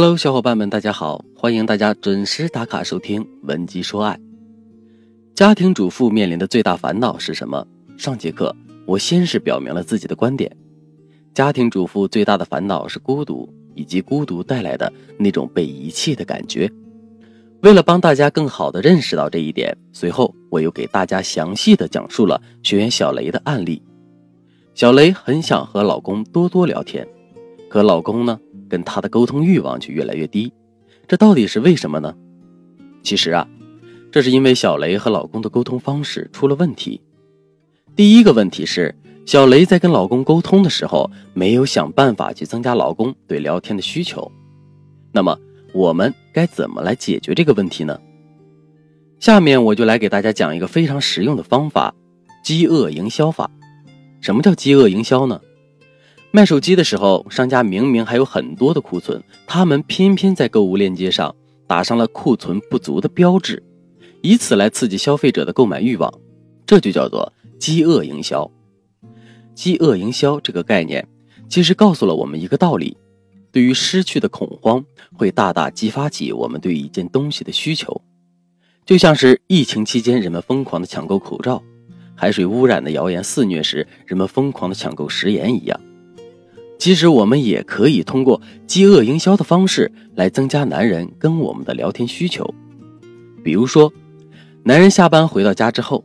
Hello，小伙伴们，大家好！欢迎大家准时打卡收听《文姬说爱》。家庭主妇面临的最大烦恼是什么？上节课我先是表明了自己的观点：家庭主妇最大的烦恼是孤独，以及孤独带来的那种被遗弃的感觉。为了帮大家更好的认识到这一点，随后我又给大家详细的讲述了学员小雷的案例。小雷很想和老公多多聊天，可老公呢，跟他的沟通欲望却越来越低。这到底是为什么呢？其实啊，这是因为小雷和老公的沟通方式出了问题。第一个问题是，小雷在跟老公沟通的时候，没有想办法去增加老公对聊天的需求。那么，我们该怎么来解决这个问题呢？下面我就来给大家讲一个非常实用的方法——饥饿营销法。什么叫饥饿营销呢？卖手机的时候，商家明明还有很多的库存，他们偏偏在购物链接上打上了库存不足的标志，以此来刺激消费者的购买欲望，这就叫做饥饿营销。饥饿营销这个概念，其实告诉了我们一个道理：对于失去的恐慌，会大大激发起我们对一件东西的需求，就像是疫情期间人们疯狂的抢购口罩。海水污染的谣言肆虐时，人们疯狂的抢购食盐一样。其实我们也可以通过饥饿营销的方式来增加男人跟我们的聊天需求。比如说，男人下班回到家之后，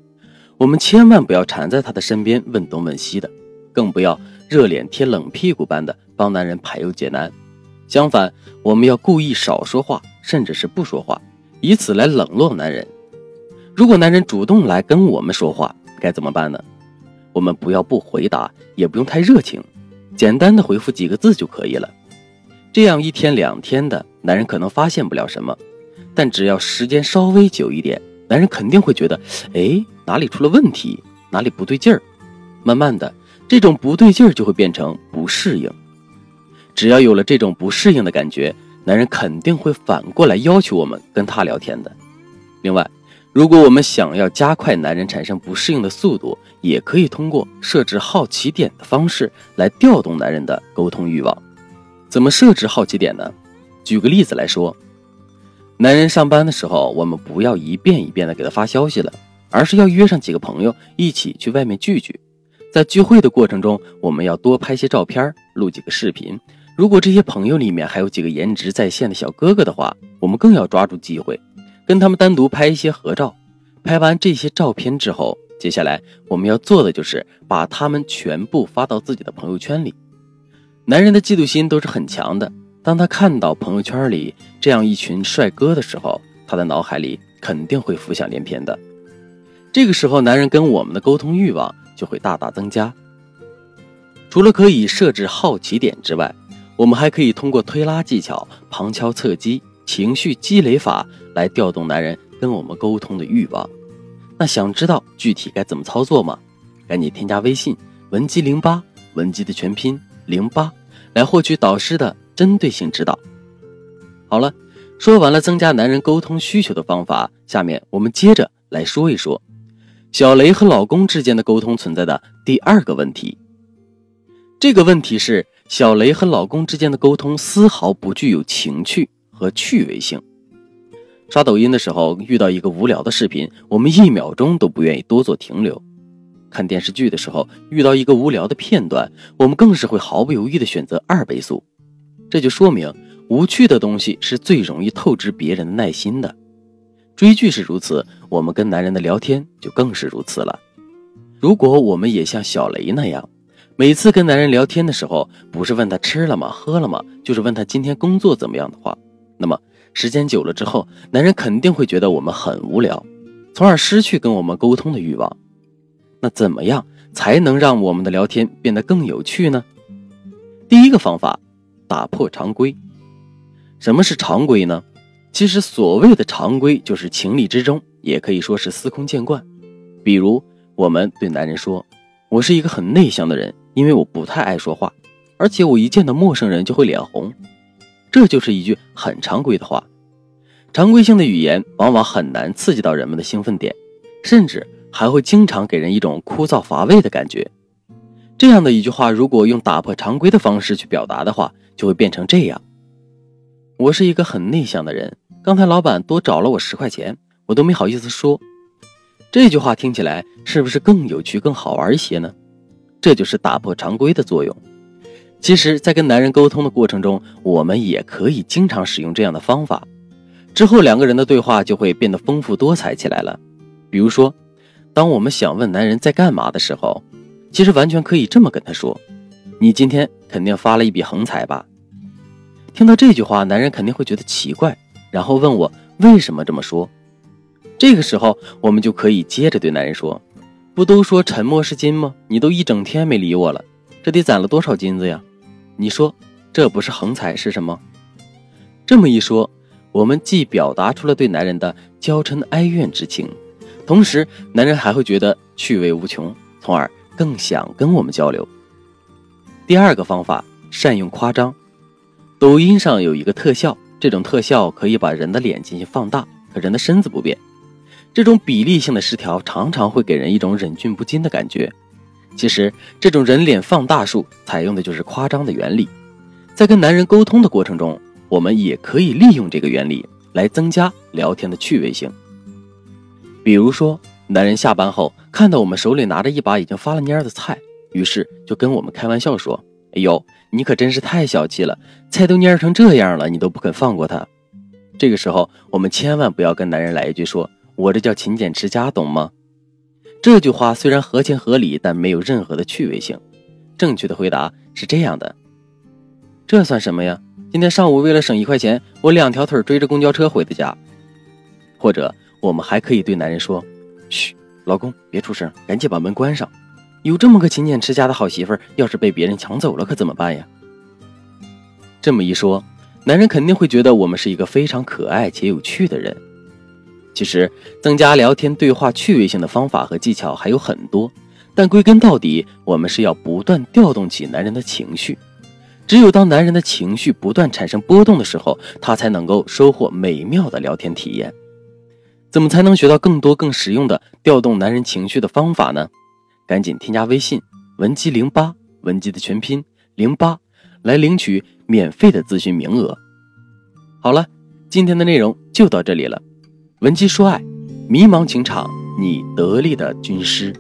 我们千万不要缠在他的身边问东问西的，更不要热脸贴冷屁股般的帮男人排忧解难。相反，我们要故意少说话，甚至是不说话，以此来冷落男人。如果男人主动来跟我们说话，该怎么办呢？我们不要不回答，也不用太热情，简单的回复几个字就可以了。这样一天两天的，男人可能发现不了什么，但只要时间稍微久一点，男人肯定会觉得，哎，哪里出了问题，哪里不对劲儿。慢慢的，这种不对劲儿就会变成不适应。只要有了这种不适应的感觉，男人肯定会反过来要求我们跟他聊天的。另外，如果我们想要加快男人产生不适应的速度，也可以通过设置好奇点的方式来调动男人的沟通欲望。怎么设置好奇点呢？举个例子来说，男人上班的时候，我们不要一遍一遍的给他发消息了，而是要约上几个朋友一起去外面聚聚。在聚会的过程中，我们要多拍些照片，录几个视频。如果这些朋友里面还有几个颜值在线的小哥哥的话，我们更要抓住机会。跟他们单独拍一些合照，拍完这些照片之后，接下来我们要做的就是把他们全部发到自己的朋友圈里。男人的嫉妒心都是很强的，当他看到朋友圈里这样一群帅哥的时候，他的脑海里肯定会浮想联翩的。这个时候，男人跟我们的沟通欲望就会大大增加。除了可以设置好奇点之外，我们还可以通过推拉技巧、旁敲侧击。情绪积累法来调动男人跟我们沟通的欲望。那想知道具体该怎么操作吗？赶紧添加微信文姬零八，文姬的全拼零八，来获取导师的针对性指导。好了，说完了增加男人沟通需求的方法，下面我们接着来说一说小雷和老公之间的沟通存在的第二个问题。这个问题是小雷和老公之间的沟通丝毫不具有情趣。和趣味性。刷抖音的时候遇到一个无聊的视频，我们一秒钟都不愿意多做停留；看电视剧的时候遇到一个无聊的片段，我们更是会毫不犹豫地选择二倍速。这就说明无趣的东西是最容易透支别人的耐心的。追剧是如此，我们跟男人的聊天就更是如此了。如果我们也像小雷那样，每次跟男人聊天的时候，不是问他吃了吗、喝了吗，就是问他今天工作怎么样的话。那么时间久了之后，男人肯定会觉得我们很无聊，从而失去跟我们沟通的欲望。那怎么样才能让我们的聊天变得更有趣呢？第一个方法，打破常规。什么是常规呢？其实所谓的常规就是情理之中，也可以说是司空见惯。比如我们对男人说：“我是一个很内向的人，因为我不太爱说话，而且我一见到陌生人就会脸红。”这就是一句很常规的话，常规性的语言往往很难刺激到人们的兴奋点，甚至还会经常给人一种枯燥乏味的感觉。这样的一句话，如果用打破常规的方式去表达的话，就会变成这样：我是一个很内向的人，刚才老板多找了我十块钱，我都没好意思说。这句话听起来是不是更有趣、更好玩一些呢？这就是打破常规的作用。其实，在跟男人沟通的过程中，我们也可以经常使用这样的方法，之后两个人的对话就会变得丰富多彩起来了。比如说，当我们想问男人在干嘛的时候，其实完全可以这么跟他说：“你今天肯定发了一笔横财吧？”听到这句话，男人肯定会觉得奇怪，然后问我为什么这么说。这个时候，我们就可以接着对男人说：“不都说沉默是金吗？你都一整天没理我了，这得攒了多少金子呀？”你说这不是横财是什么？这么一说，我们既表达出了对男人的娇嗔哀怨之情，同时男人还会觉得趣味无穷，从而更想跟我们交流。第二个方法，善用夸张。抖音上有一个特效，这种特效可以把人的脸进行放大，可人的身子不变。这种比例性的失调常常会给人一种忍俊不禁的感觉。其实，这种人脸放大术采用的就是夸张的原理。在跟男人沟通的过程中，我们也可以利用这个原理来增加聊天的趣味性。比如说，男人下班后看到我们手里拿着一把已经发了蔫的菜，于是就跟我们开玩笑说：“哎呦，你可真是太小气了，菜都蔫成这样了，你都不肯放过他。”这个时候，我们千万不要跟男人来一句说：“我这叫勤俭持家，懂吗？”这句话虽然合情合理，但没有任何的趣味性。正确的回答是这样的：这算什么呀？今天上午为了省一块钱，我两条腿追着公交车回的家。或者，我们还可以对男人说：“嘘，老公，别出声，赶紧把门关上。有这么个勤俭持家的好媳妇，要是被别人抢走了，可怎么办呀？”这么一说，男人肯定会觉得我们是一个非常可爱且有趣的人。其实，增加聊天对话趣味性的方法和技巧还有很多，但归根到底，我们是要不断调动起男人的情绪。只有当男人的情绪不断产生波动的时候，他才能够收获美妙的聊天体验。怎么才能学到更多更实用的调动男人情绪的方法呢？赶紧添加微信文姬零八，文姬的全拼零八，来领取免费的咨询名额。好了，今天的内容就到这里了。文姬说爱，迷茫情场，你得力的军师。